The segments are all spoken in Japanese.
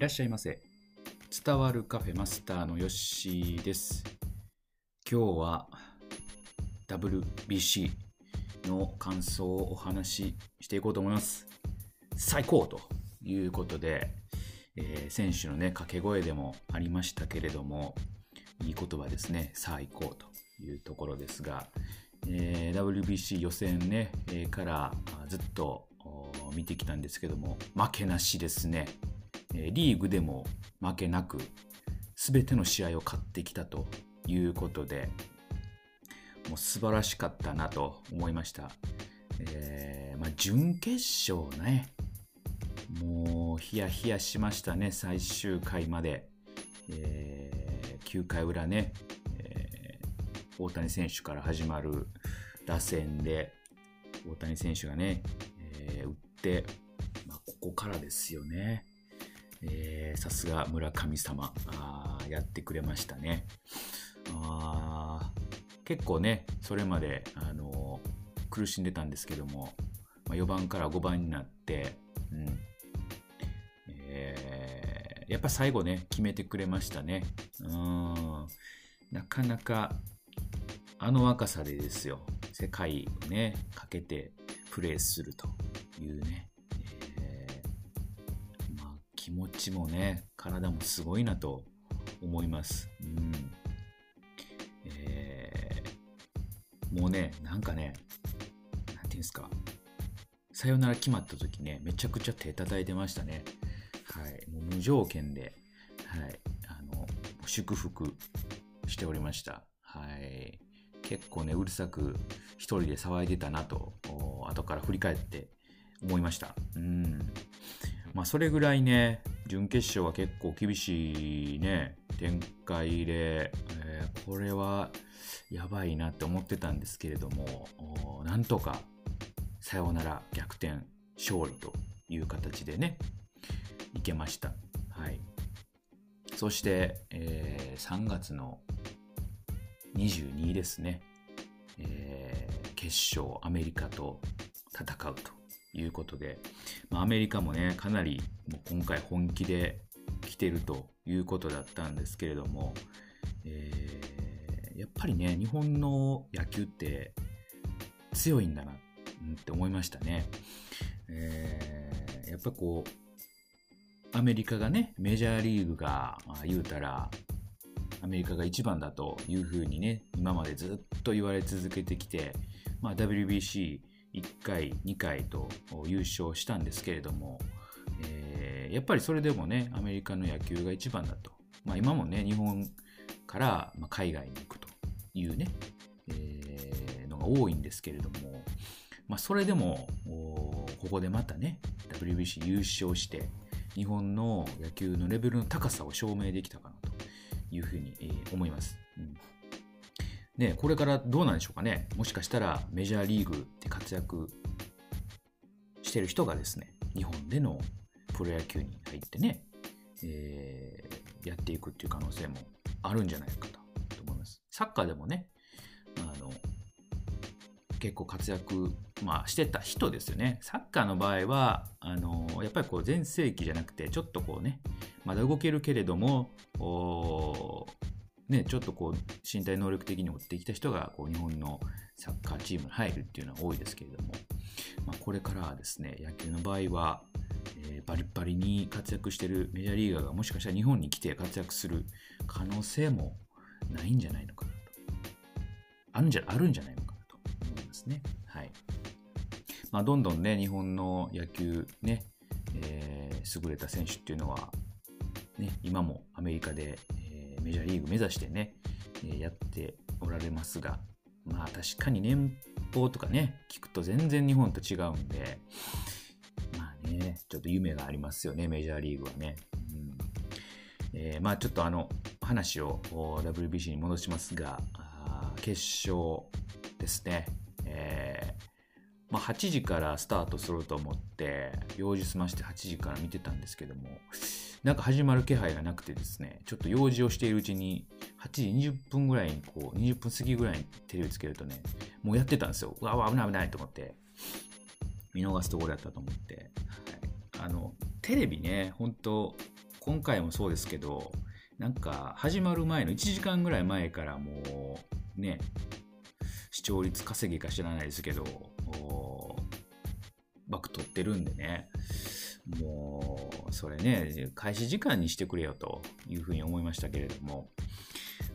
いらっしゃいませ。伝わるカフェマスターのヨッシーです。今日は WBC の感想をお話ししていこうと思います。最高ということで、えー選手のね、掛け声でもありましたけれども、いい言葉ですね、最高というところですが、えー WBC 予選ね、えーからずっと見てきたんですけども、負けなしですね。リーグでも負けなく、すべての試合を勝ってきたということで、もう素晴らしかったなと思いました。えーまあ、準決勝ね、もうヒヤヒヤしましたね、最終回まで。えー9回裏ね、えー大谷選手から始まる打線で、大谷選手がね、えー打って、まあ、ここからですよね。えーさすが村神様。あやってくれましたね。あ結構ね、それまで、あのー苦しんでたんですけども、まあ、4番から5番になって、うん。えーやっぱ最後ね、決めてくれましたね。なかなか、あの若さでですよ、世界をね、かけてプレーするというね、持ちもね、体もすごいなと思います。うんえーもうね、なんかね、なんていうんですか、さよなら決まった時ね、めちゃくちゃ手叩いてましたね。はい。もう無条件で、はい。あの、祝福しておりました。はい。結構ね、うるさく一人で騒いでたなと、後から振り返って思いました。うん。まあ、それぐらいね、準決勝は結構厳しいね、展開で、えーこれはやばいなって思ってたんですけれども、なんとかさようなら逆転勝利という形でね、いけました。はい。そして、えー3月の22ですね、えー決勝アメリカと戦うということで、まあ、アメリカもね、かなりもう今回本気で来てるということだったんですけれども、えーやっぱりね、日本の野球って強いんだなって思いましたね。えーやっぱこう、アメリカがね、メジャーリーグがまあ言うたら、アメリカが一番だというふうにね、今までずっと言われ続けてきて、まあ、WBC1 回、2回と優勝したんですけれども、やっぱりそれでもね、アメリカの野球が一番だと。まあ、今もね、日本から海外に行くというね、えーのが多いんですけれども、まあ、それでも、ここでまたね、WBC 優勝して、日本の野球のレベルの高さを証明できたかなというふうに、え思います。うんね、これからどうなんでしょうかね。もしかしたらメジャーリーグで活躍してる人がですね、日本でのプロ野球に入ってね、えーやっていくっていう可能性もあるんじゃないかと思います。サッカーでもね、あの、結構活躍、まあ、してた人ですよね。サッカーの場合は、あの、やっぱりこう全盛期じゃなくて、ちょっとこうね、まだ動けるけれども、ね、ちょっとこう身体能力的に追ってきた人がこう日本のサッカーチームに入るっていうのは多いですけれども、まあ、これからはですね、野球の場合は、えバリバリに活躍してるメジャーリーガーがもしかしたら日本に来て活躍する可能性もないんじゃないのかなと。あるんじゃあるんじゃないのかなと思いますね。はい。まあ、どんどんね、日本の野球ね、えー優れた選手っていうのは、ね、今もアメリカで、えーメジャーリーグ目指してね、えーやっておられますが、まあ確かに年俸とかね、聞くと全然日本と違うんで、ね、ちょっと夢がありますよね、メジャーリーグはね。うんえーまあちょっとあの、話を WBC に戻しますが、決勝ですね。えーまあ、8時からスタートすると思って、用事済まして8時から見てたんですけども、なんか始まる気配がなくてですね、ちょっと用事をしているうちに、8時20分ぐらいに、こう、20分過ぎぐらいにテレビつけるとね、もうやってたんですよ。うわ、危ない危ないと思って、見逃すところやったと思って、はい、あの、テレビね、本当今回もそうですけど、なんか始まる前の1時間ぐらい前からもうね、視聴率稼ぎか知らないですけど、バック取ってるんでね、もう、それね、開始時間にしてくれよというふうに思いましたけれども、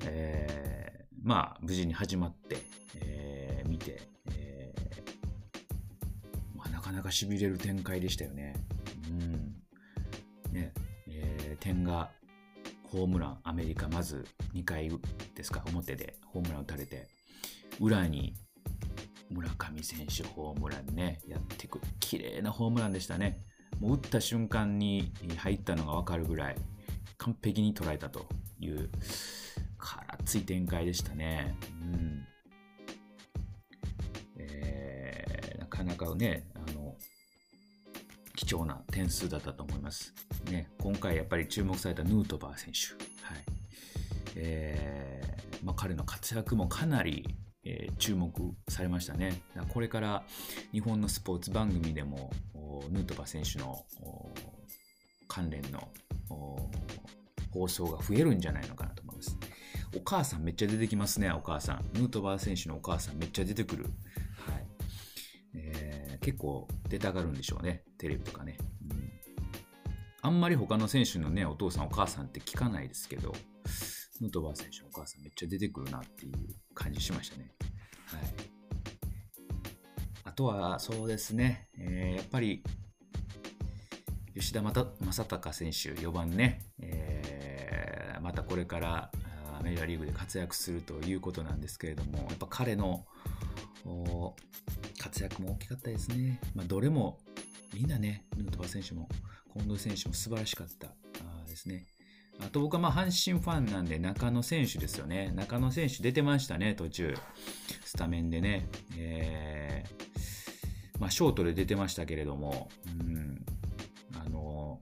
えー、まあ、無事に始まって、えー、見て、かなか痺れる展開でしたよね。うん。ね、えー、点がホームラン、アメリカまず2回ですか、表でホームラン打たれて、裏に村上選手ホームランね、やってく。綺麗なホームランでしたね。もう打った瞬間に入ったのがわかるぐらい、完璧に捉えたという、からつい展開でしたね。うん。えー、なかなかね、貴重な点数だったと思います。ね、今回やっぱり注目されたヌートバー選手。はい。えー、まあ、彼の活躍もかなりえー、注目されましたね。これから日本のスポーツ番組でもヌートバー選手の関連の放送が増えるんじゃないのかなと思います。お母さんめっちゃ出てきますね、お母さん。ヌートバー選手のお母さんめっちゃ出てくる。はいえー、結構出たがるんでしょうね、テレビとかね。うん、あんまり他の選手のね、お父さんお母さんって聞かないですけど、ヌートバー選手のお母さんめっちゃ出てくるなっていう感じしましたね。はい。あとは、そうですね、えー、やっぱり、吉田正尚選手、4番ね、えー、またこれからメジャーリーグで活躍するということなんですけれども、やっぱ彼の活躍も大きかったですね。まあ、どれも、みんなね、ヌートバー選手も、近藤選手も素晴らしかったですね。あと僕はまあ阪神ファンなんで中野選手ですよね。中野選手出てましたね、途中。スタメンでね。えー、まあショートで出てましたけれども、うん、あの、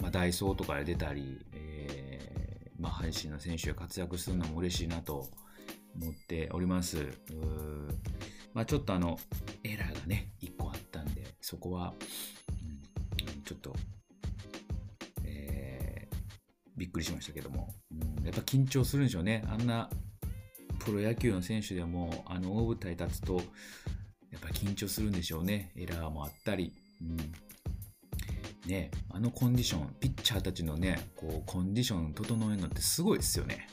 まあダイソーとかで出たり、えー、まあ阪神の選手が活躍するのも嬉しいなと思っております。まあちょっとあの、そこは、うん、ちょっとえびっくりしましたけども、うん、やっぱ緊張するんでしょうね。あんなプロ野球の選手でも、あの大舞台立つと、やっぱ緊張するんでしょうね。エラーもあったり。うん、ねあのコンディション、ピッチャーたちのね、こう、コンディション整えるのってすごいですよね。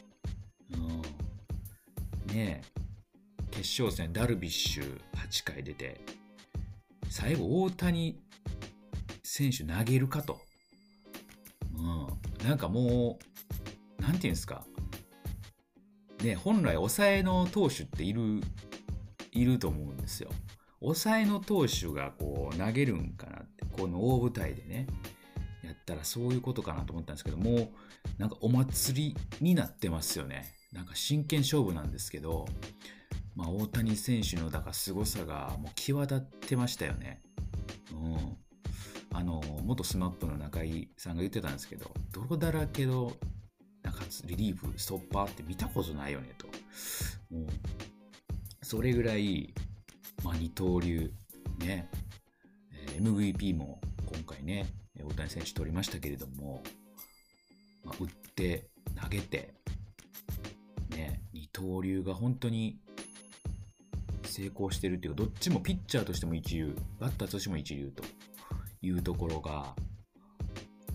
うん、ね決勝戦、ダルビッシュ8回出て、最後、大谷選手投げるかと。うんなんかもう、なんていうんですか。ね、本来抑えの投手っている、いると思うんですよ。抑えの投手がこう投げるんかなって、この大舞台でね、やったらそういうことかなと思ったんですけど、もうなんかお祭りになってますよね。なんか真剣勝負なんですけど、まあ大谷選手のだから凄さがもう際立ってましたよね。うん。あの、元スマップの中井さんが言ってたんですけど、泥だらけのなんかリリーフ、ストッパーって見たことないよねと。もう、それぐらい、まあ、二刀流、ね、MVP も今回ね、大谷選手取りましたけれども、まあ、打って、投げて、ね、二刀流が本当に成功してるっていうか、どっちもピッチャーとしても一流、バッターとしても一流というところが、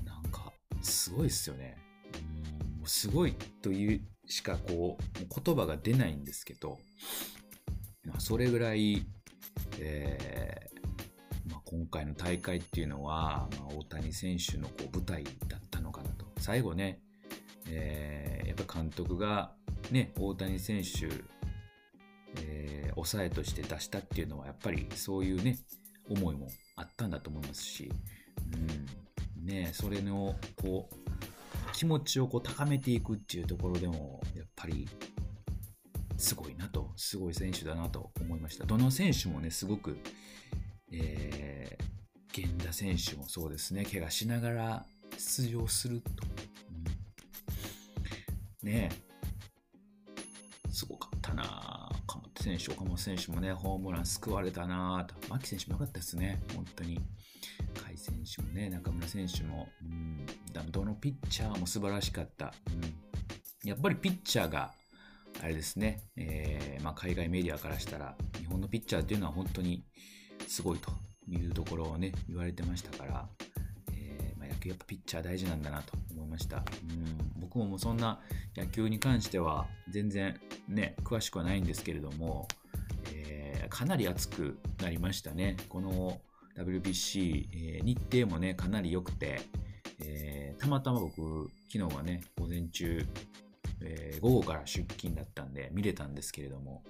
なんか、すごいっすよね。うんすごいというしかこう、言葉が出ないんですけど、まあ、それぐらい、えー、まあ、今回の大会っていうのは、まあ、大谷選手のこう舞台だったのかなと。最後ね、えー、やっぱ監督が、ね、大谷選手、えー、抑えとして出したっていうのは、やっぱりそういうね、思いもあったんだと思いますし、うん、ねそれの、こう、気持ちをこう高めていくっていうところでも、やっぱり、すごいなと、すごい選手だなと思いました。どの選手もね、すごく、えー、源田選手もそうですね、怪我しながら出場すると。うん、ねす選手、岡本選手もね、ホームラン救われたなと。牧選手も良かったですね、本当に。甲斐選手もね、中村選手も、うん、どのピッチャーも素晴らしかった。うん、やっぱりピッチャーが、あれですね、えーまあ、海外メディアからしたら、日本のピッチャーっていうのは本当にすごいというところをね、言われてましたから、やっぱピッチャー大事なんだなと思いました。うん、僕ももうそんな野球に関しては全然ね、詳しくはないんですけれども、えーかなり熱くなりましたね。この WBC、えー日程もね、かなり良くて、えーたまたま僕、昨日はね、午前中、えー午後から出勤だったんで見れたんですけれども、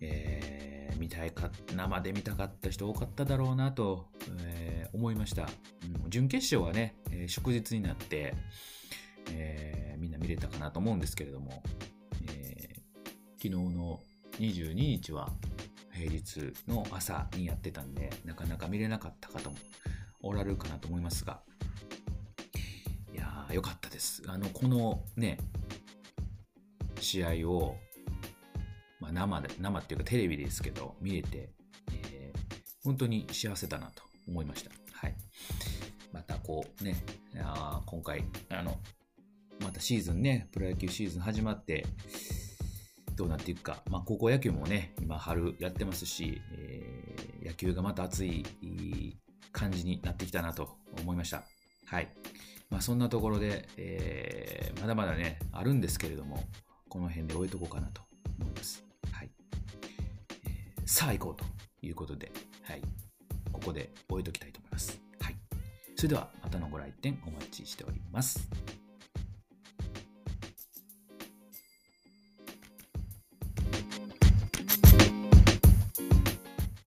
えー見たいか生で見たかった人多かっただろうなと、えー思いました、うん準決勝はね、えー祝日になって、えーみんな見れたかなと思うんですけれども、え昨日の22日は平日の朝にやってたんでなかなか見れなかった方もおられるかなと思いますがいやーよかったです。あのこのね試合を、まあ、生で生っていうかテレビですけど見れて、えー本当に幸せだなと思いました。はい。またこうねあ今回あのまたシーズンねプロ野球シーズン始まってどうなっていくか、まあ、高校野球もね今春やってますし、えー野球がまた熱い感じになってきたなと思いました。はい。まあ、そんなところで、えーまだまだね、あるんですけれども、この辺で置いとこうかなと思います。さあ行こうということで、はい。ここで終えときたいと思います。はい。それでは、またのご来店お待ちしております。